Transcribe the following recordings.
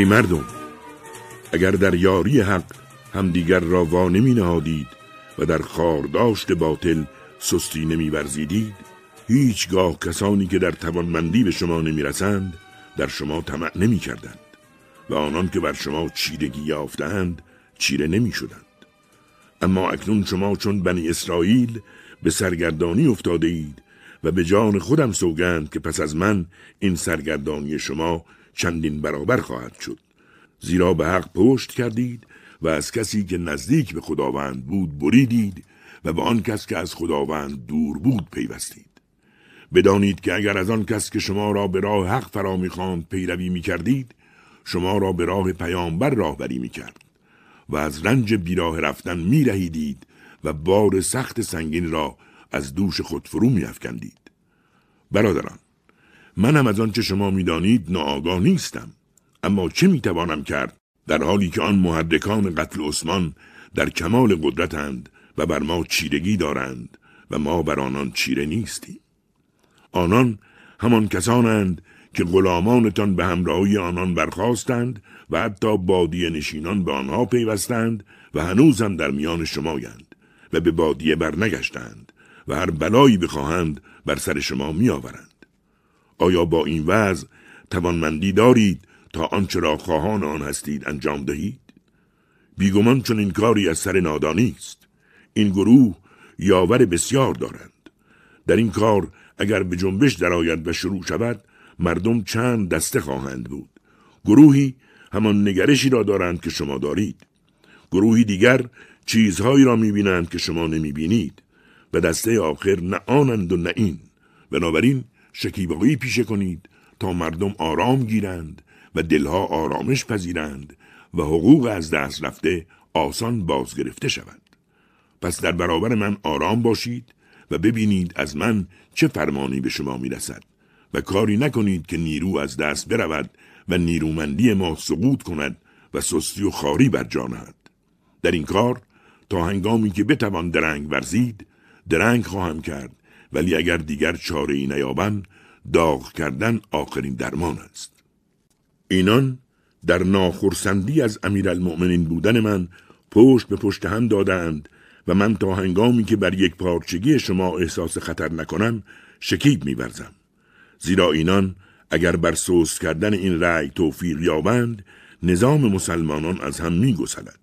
ای مردم اگر در یاری حق همدیگر را وا نمی نهادید و در خارداشت باطل سستی نمی ورزیدید هیچگاه کسانی که در توانمندی به شما نمی رسند در شما طمع نمی کردند و آنان که بر شما چیرگی یافتند چیره نمی شدند اما اکنون شما چون بنی اسرائیل به سرگردانی افتاده اید و به جان خودم سوگند که پس از من این سرگردانی شما چندین برابر خواهد شد. زیرا به حق پشت کردید و از کسی که نزدیک به خداوند بود بریدید و به آن کس که از خداوند دور بود پیوستید. بدانید که اگر از آن کس که شما را به راه حق فرا می‌خواند پیروی می‌کردید شما را به راه پیامبر راهبری می‌کرد و از رنج بیراه رفتن میرهیدید و بار سخت سنگین را از دوش خود فرو میافکندید. برادران من هم از آنچه شما می‌دانید ناآگاه نیستم. اما چه می‌توانم کرد در حالی که آن محرکان قتل عثمان در کمال قدرتند و بر ما چیرگی دارند و ما بر آنان چیره نیستیم؟ آنان همان کسانند که غلامانتان به همراهی آنان برخواستند و حتی بادیه نشینان به آنها پیوستند و هنوز در میان شمایند و به بادیه برنگشتند و هر بلایی بخواهند بر سر شما میآورند. آیا با این وضع توانمندی دارید تا آنچه را خواهان آن هستید انجام دهید؟ بیگمان چون این کاری از سر نادانی است. این گروه یاور بسیار دارند. در این کار اگر به جنبش درآید و شروع شود مردم چند دسته خواهند بود. گروهی همان نگرشی را دارند که شما دارید. گروهی دیگر چیزهایی را می‌بینند که شما نمی‌بینید و دسته آخر نه آنند و نه این. بنابراین شکیبایی پیشه کنید تا مردم آرام گیرند و دلها آرامش پذیرند و حقوق از دست رفته آسان باز گرفته شود. پس در برابر من آرام باشید و ببینید از من چه فرمانی به شما می‌رسد و کاری نکنید که نیرو از دست برود و نیرومندی ما سقوط کند و سستی و خاری بر جانهد. در این کار تا هنگامی که بتوان درنگ ورزید درنگ خواهم کرد ولی اگر دیگر چاره ای نیابن داغ کردن آخرین درمان است. اینان در ناخرسندی از امیرالمؤمنین بودن من پشت به پشت هم دادند و من تا هنگامی که بر یک پارچگی شما احساس خطر نکنم شکیب میورزم. زیرا اینان اگر بر سوس کردن این رأی توفیق یابند نظام مسلمانان از هم میگسلد.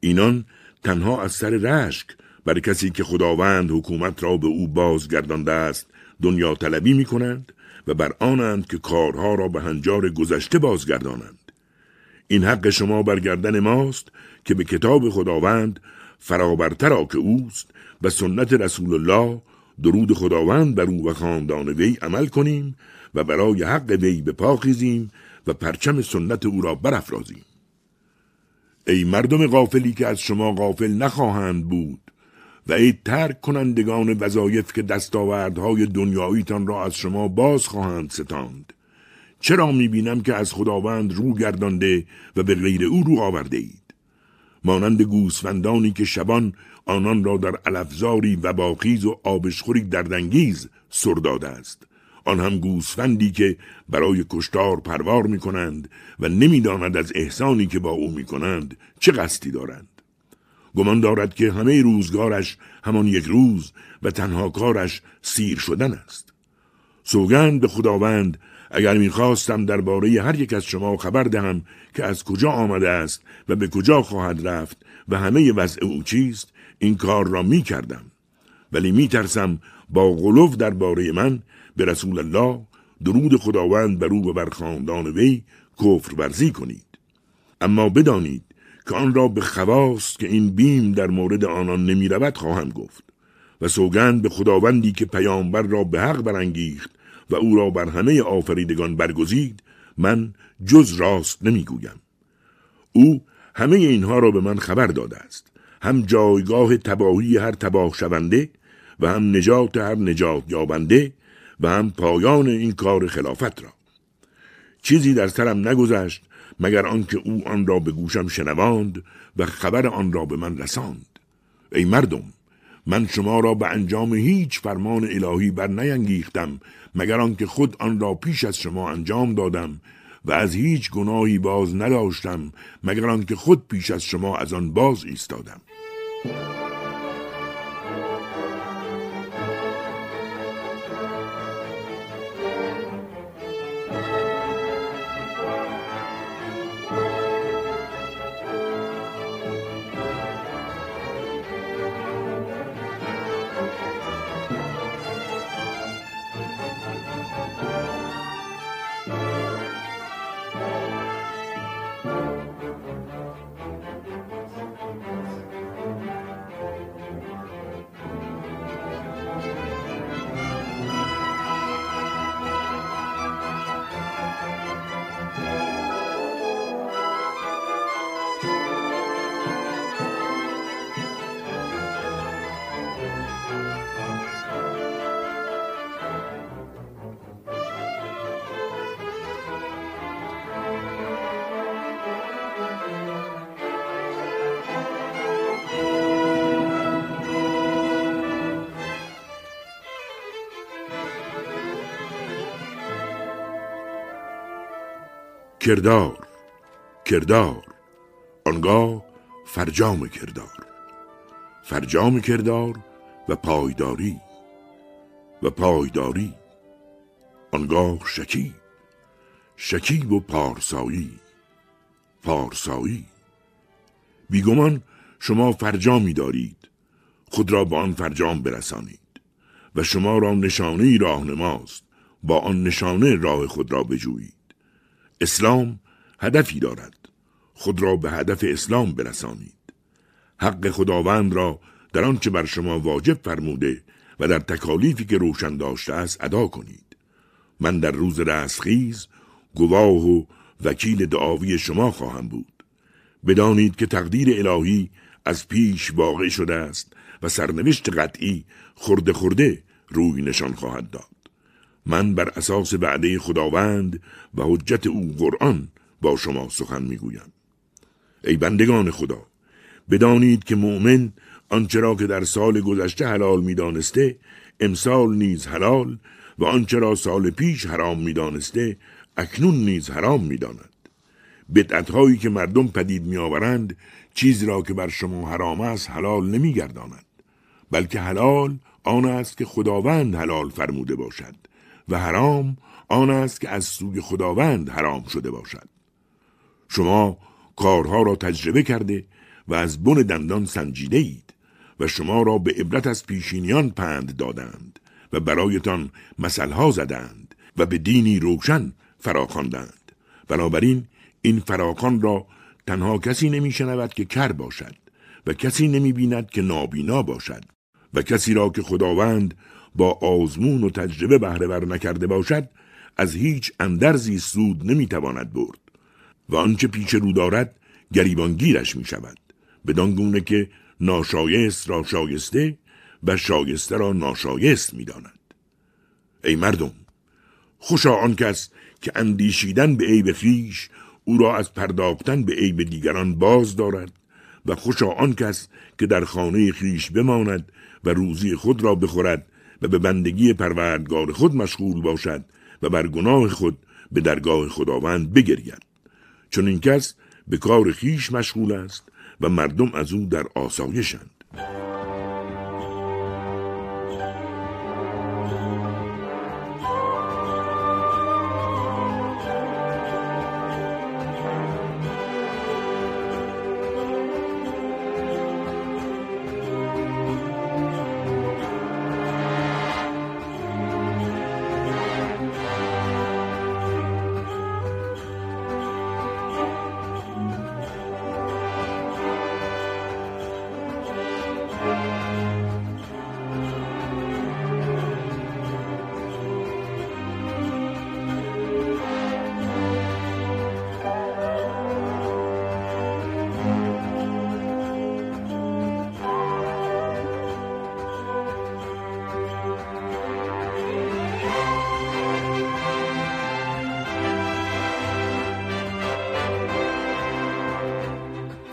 اینان تنها از سر رشک بر کسی که خداوند حکومت را به او بازگردانده است دنیا طلبی می کنند و بر آنند که کارها را به هنجار گذشته بازگردانند. این حق شما برگردن ماست که به کتاب خداوند فرابرتر که اوست و سنت رسول الله درود خداوند بر او و خاندان وی عمل کنیم و برای حق وی به پاخیزیم و پرچم سنت او را برافرازیم. ای مردم غافلی که از شما غافل نخواهند بود و ای ترک کنندگان وظایف که دستاوردهای دنیاییتان را از شما باز خواهند ستاند. چرا می‌بینم که از خداوند رو گردانده و به غیر او رو آورده اید مانند گوسفندانی که شبان آنان را در علفزاری و باخیز و آبشخوری دردانگیز سر داده است. آن هم گوسفندی که برای کشتار پروار می کنند و نمی‌داند از احسانی که با او می کنند چه قصدی دارند. گمان دارد که همه روزگارش همان یک روز و تنها کارش سیر شدن است. سوگند به خداوند اگر می‌خواستم درباره هر یک از شما خبر دهم که از کجا آمده است و به کجا خواهد رفت و همه وضع او چیست این کار را می کردم ولی می ترسم با غلوف درباره من به رسول الله درود خداوند بر او و بر خاندان وی کفر ورزی کنید. اما بدانید که آن را به خواست که این بیم در مورد آنان نمی رود خواهم گفت و سوگند به خداوندی که پیامبر را به حق برانگیخت و او را بر همه آفریدگان برگزید من جز راست نمی‌گویم. او همه اینها را به من خبر داده است. هم جایگاه تباهی هر تباه شونده و هم نجات هر نجات یابنده و هم پایان این کار خلافت را. چیزی در سرم نگذشت مگر آنکه او آن را به گوشم شنواند و خبر آن را به من رساند. ای مردم من شما را به انجام هیچ فرمان الهی بر نینگیختم مگر آنکه خود آن را پیش از شما انجام دادم و از هیچ گناهی باز نداشتم مگر آنکه خود پیش از شما از آن باز ایستادم. کردار کردار. آنگاه فرجام کردار. فرجام کردار و پایداری و پایداری. آنگاه شکیب شکیب و پارسایی پارسایی. بیگمان شما فرجامی دارید خود را با آن فرجام برسانید و شما را نشانه راهنماست با آن نشانه راه خود را بجویید. اسلام هدفی دارد. خود را به هدف اسلام برسانید. حق خداوند را در آنچه بر شما واجب فرموده و در تکالیفی که روشن داشته است ادا کنید. من در روز رستخیز گواه و وکیل دعاوی شما خواهم بود. بدانید که تقدیر الهی از پیش واقع شده است و سرنوشت قطعی خورده خورده روی نشان خواهد داد. من بر اساس وعده خداوند و حجت او قرآن با شما سخن می‌گویم. ای بندگان خدا بدانید که مؤمن آنچه را که در سال گذشته حلال می‌دانسته امسال نیز حلال و آنچه را سال پیش حرام می‌دانسته اکنون نیز حرام می‌داند. بدعت هایی که مردم پدید میآورند چیزی را که بر شما حرام است حلال نمیگرداند بلکه حلال آن است که خداوند حلال فرموده باشد. و حرام آن است که از سوی خداوند حرام شده باشد. شما کارها را تجربه کرده و از بن دندان سنجیده اید و شما را به عبرت از پیشینیان پند دادند و برایتان مثلها زدند و به دینی روشن فراخواندند. بنابراین این فراخان را تنها کسی نمی شنود که کر باشد و کسی نمی بیند که نابینا باشد و کسی را که خداوند با آزمون و تجربه بهره نکرده باشد از هیچ اندرزی سود نمی‌تواند برد. و آنچه پیش رو دارد گریبانگیرش می شود بدان گونه که ناشایست را شایسته و شایسته را ناشایست می داند. ای مردم خوشا آن کس که اندیشیدن به عیب خیش او را از پرداختن به عیب دیگران باز دارد. و خوشا آن کس که در خانه خیش بماند و روزی خود را بخورد و به بندگی پروردگار خود مشغول باشد و بر گناه خود به درگاه خداوند بگرید. چون این کس به کار خیش مشغول است و مردم از او در آسایشند.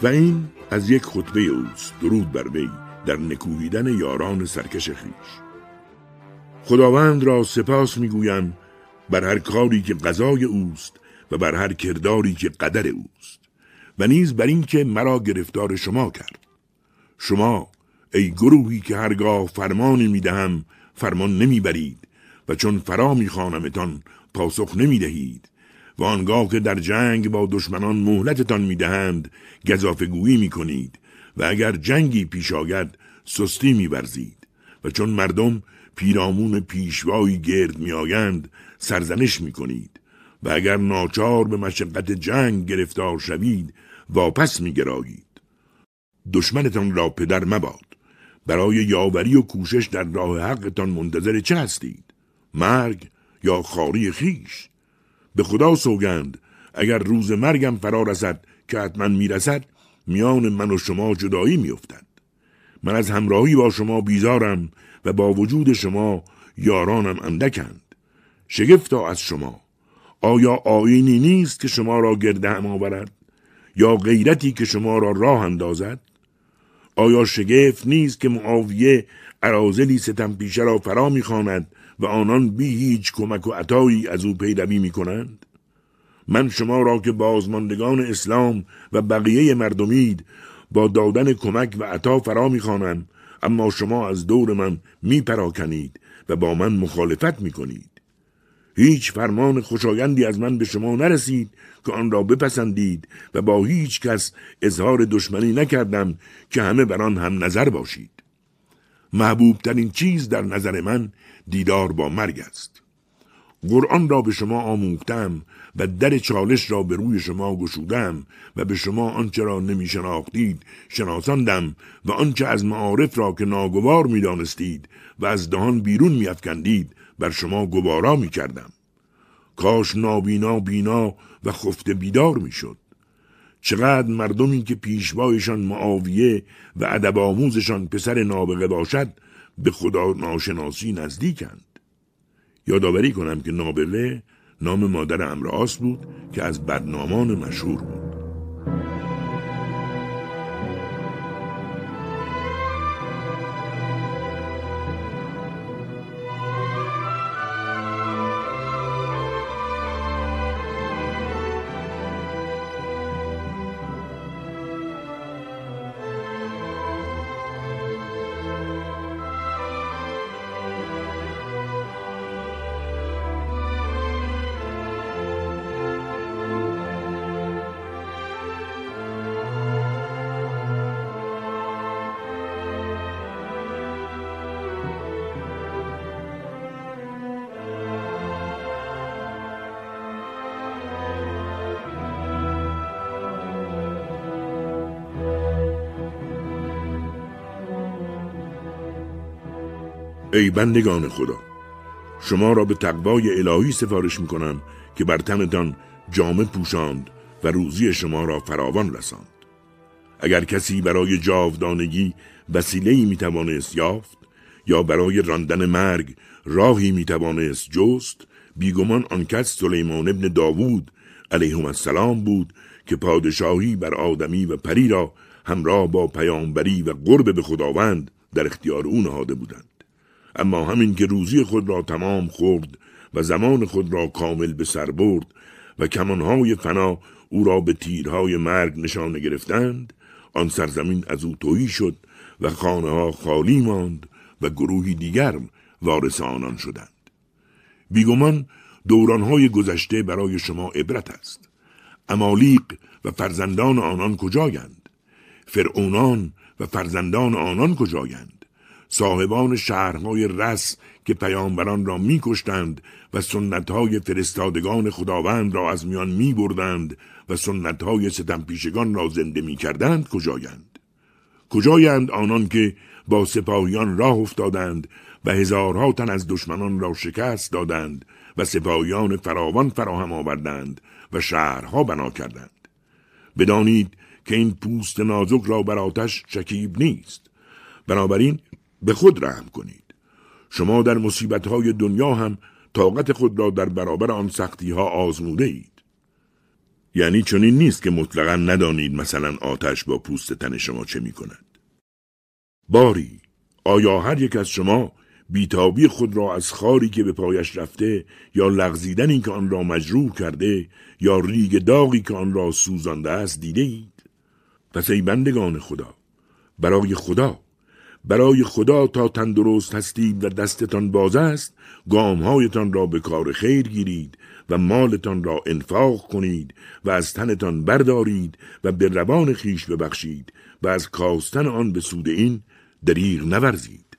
و این از یک خطبه اوست درود بر وی در نکوهیدن یاران سرکش خیش خداوند را سپاس می‌گویم بر هر کاری که قضای اوست و بر هر کرداری که قدر اوست و نیز بر این که مرا گرفتار شما کرد. شما ای گروهی که هرگاه فرمانی می‌دهم فرمان نمی‌برید و چون فرا میخوانمتان پاسخ نمی‌دهید. و آنگاه که در جنگ با دشمنان مهلتتان می‌دهند گذافگویی می‌کنید و اگر جنگی پیش آید سستی میورزید. و چون مردم پیرامون پیشوایی گرد میآیند سرزنش می‌کنید. و اگر ناچار به مشقت جنگ گرفتار شوید واپس میگرایید. دشمنتان را پدر مباد. برای یاوری و کوشش در راه حقتان منتظر چه هستید؟ مرگ یا خاری خیش به خدا سوگند اگر روز مرگم فرا رسد که حتما می‌رسد میان من و شما جدایی میافتد. من از همراهی با شما بیزارم و با وجود شما یارانم اندکند. شگفتا از شما. آیا آینی نیست که شما را گرده هم آورد؟ یا غیرتی که شما را راه اندازد؟ آیا شگفت نیست که معاویه عرازلی ستم پیشه را فرا می‌خواند و آنان بی هیچ کمک و عطایی از او پیروی می کنند؟ من شما را که بازماندگان اسلام و بقیه مردمید با دادن کمک و عطا فرا می‌خوانم اما شما از دور من میپراکنید و با من مخالفت می‌کنید هیچ فرمان خوشایندی از من به شما نرسید که آن را بپسندید و با هیچ کس اظهار دشمنی نکردم که همه بر آن هم نظر باشید محبوب ترین چیز در نظر من دیدار با مرگ است قرآن را به شما آموختم و در چالش را به روی شما گشودم و به شما آنچه را نمی شناختید شناساندم و آنچه از معارف را که ناگوار می دانستید و از دهان بیرون می افکندید بر شما گوارا می کردم. کاش نابینا بینا و خفته بیدار می شد. چقدر مردمی که پیشوایشان معاویه و ادب آموزشان پسر نابغه باشد به خدا ناشناسی نزدیکند. یادآوری کنم که نابغه نام مادر امرآس بود که از بدنامان مشهور بود. ای بندگان خدا شما را به تقوای الهی سفارش می کنم که بر تنتان جامه پوشاند و روزی شما را فراوان رساند. اگر کسی برای جاودانگی وسیله‌ای می توانست یافت یا برای راندن مرگ راهی می توانست جست بیگمان آن کس سلیمان ابن داوود علیه السلام بود که پادشاهی بر آدمی و پری را همراه با پیامبری و قرب به خداوند در اختیار او نهاده بودند. اما همین که روزی خود را تمام خورد و زمان خود را کامل به سر برد و کمانهای فنا او را به تیرهای مرگ نشانه گرفتند آن سرزمین از او تویی شد و خانه ها خالی ماند و گروهی دیگر وارث آنان شدند. بیگمان دورانهای گذشته برای شما عبرت است. امالیق و فرزندان آنان کجایند؟ فرعونان و فرزندان آنان کجایند؟ صاحبان شهرهای رس که پیامبران را میکشتند و سنتهای فرستادگان خداوند را از میان می بردند و سنتهای ستمپیشگان را زنده می کردند کجایند؟ کجایند آنان که با سپاهیان راه افتادند و هزارها تن از دشمنان را شکست دادند و سپاهیان فراوان فراهم آوردند و شهرها بنا کردند؟ بدانید که این پوست نازک را بر آتش شکیب نیست. بنابراین به خود رحم کنید. شما در های دنیا هم طاقت خود را در برابر آن سختی ها آزموده اید یعنی چنین نیست که مطلقا ندانید مثلا آتش با پوست تن شما چه می کند باری آیا هر یک از شما بیتابی خود را از خاری که به پایش رفته یا لغزیدنی که آن را مجروح کرده یا ریگ داغی که آن را سوزانده است دیده اید؟ پس ای بندگان خدا برای خدا برای خدا تا تندرست هستید و دستتان باز است گامهایتان را به کار خیر گیرید و مالتان را انفاق کنید و از تنتان بردارید و به روان خیش ببخشید و از کاستن آن به سود این دریغ نورزید.